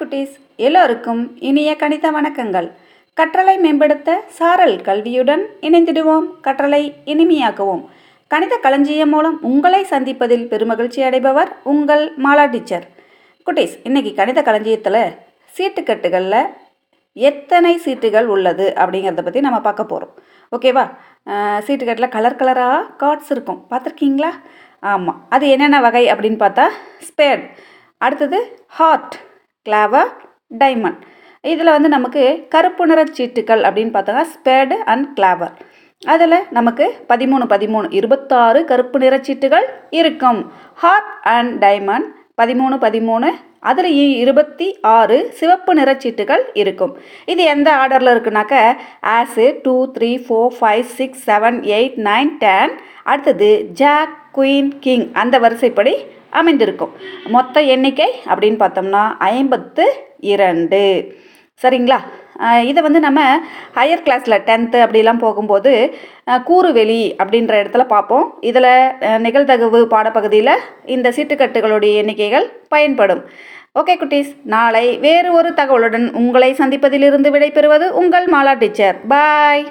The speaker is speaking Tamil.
குட்டீஸ் எல்லோருக்கும் இனிய கணித வணக்கங்கள். கற்றலை மேம்படுத்த சாரல் கல்வியுடன் இணைந்திடுவோம். கற்றலை இனிமையாக்குவோம். கணித களஞ்சியம் மூலம் உங்களை சந்திப்பதில் பெருமகிழ்ச்சி அடைபவர் உங்கள் மாலா டீச்சர். குட்டீஸ் இன்னைக்கு கணித களஞ்சியத்தில் சீட்டுக்கட்டுகளில் எத்தனை சீட்டுகள் உள்ளது அப்படிங்கிறத பற்றி நம்ம பார்க்க போகிறோம் ஓகேவா? சீட்டுக்கட்டில் கலர் கலராக கார்ட்ஸ் இருக்கும். பார்த்துருக்கீங்களா? ஆமாம் அது என்னென்ன வகை அப்படின்னு பார்த்தா ஸ்பேட் அடுத்தது ஹார்ட் கிளாவர் டைமண்ட் இதில் வந்து நமக்கு கருப்பு நிற சீட்டுகள் அப்படின்னு பார்த்தோன்னா ஸ்பேடு அண்ட் கிளாவர் அதில் நமக்கு பதிமூணு பதிமூணு இருபத்தாறு கருப்பு நிற சீட்டுகள் இருக்கும். ஹார்ட் அண்ட் டைமண்ட் பதிமூணு பதிமூணு. அதில் இருபத்தி ஆறு சிவப்பு நிற சீட்டுகள் இருக்கும். இது எந்த ஆர்டரில் இருக்குனாக்க ace two three four five six seven eight nine ten. அடுத்தது ஜாக் குயின் கிங். அந்த வரிசைப்படி அமைந்திருக்கும். மொத்த எண்ணிக்கை அப்படின்னு பார்த்தோம்னா ஐம்பத்து இரண்டு. சரிங்களா? இதை வந்து நம்ம ஹையர் கிளாஸில் டென்த்து அப்படிலாம் போகும்போது கூறுவெளி அப்படின்ற இடத்துல பார்ப்போம். இதில் நிகழ்தகவு பாடப்பகுதியில் இந்த சீட்டுக்கட்டுகளுடைய எண்ணிக்கைகள் பயன்படும். ஓகே குட்டீஸ் நாளை வேறு ஒரு தகவலுடன் உங்களை சந்திப்பதிலிருந்து விடைபெறுவது உங்கள் மாலா டீச்சர். பாய்.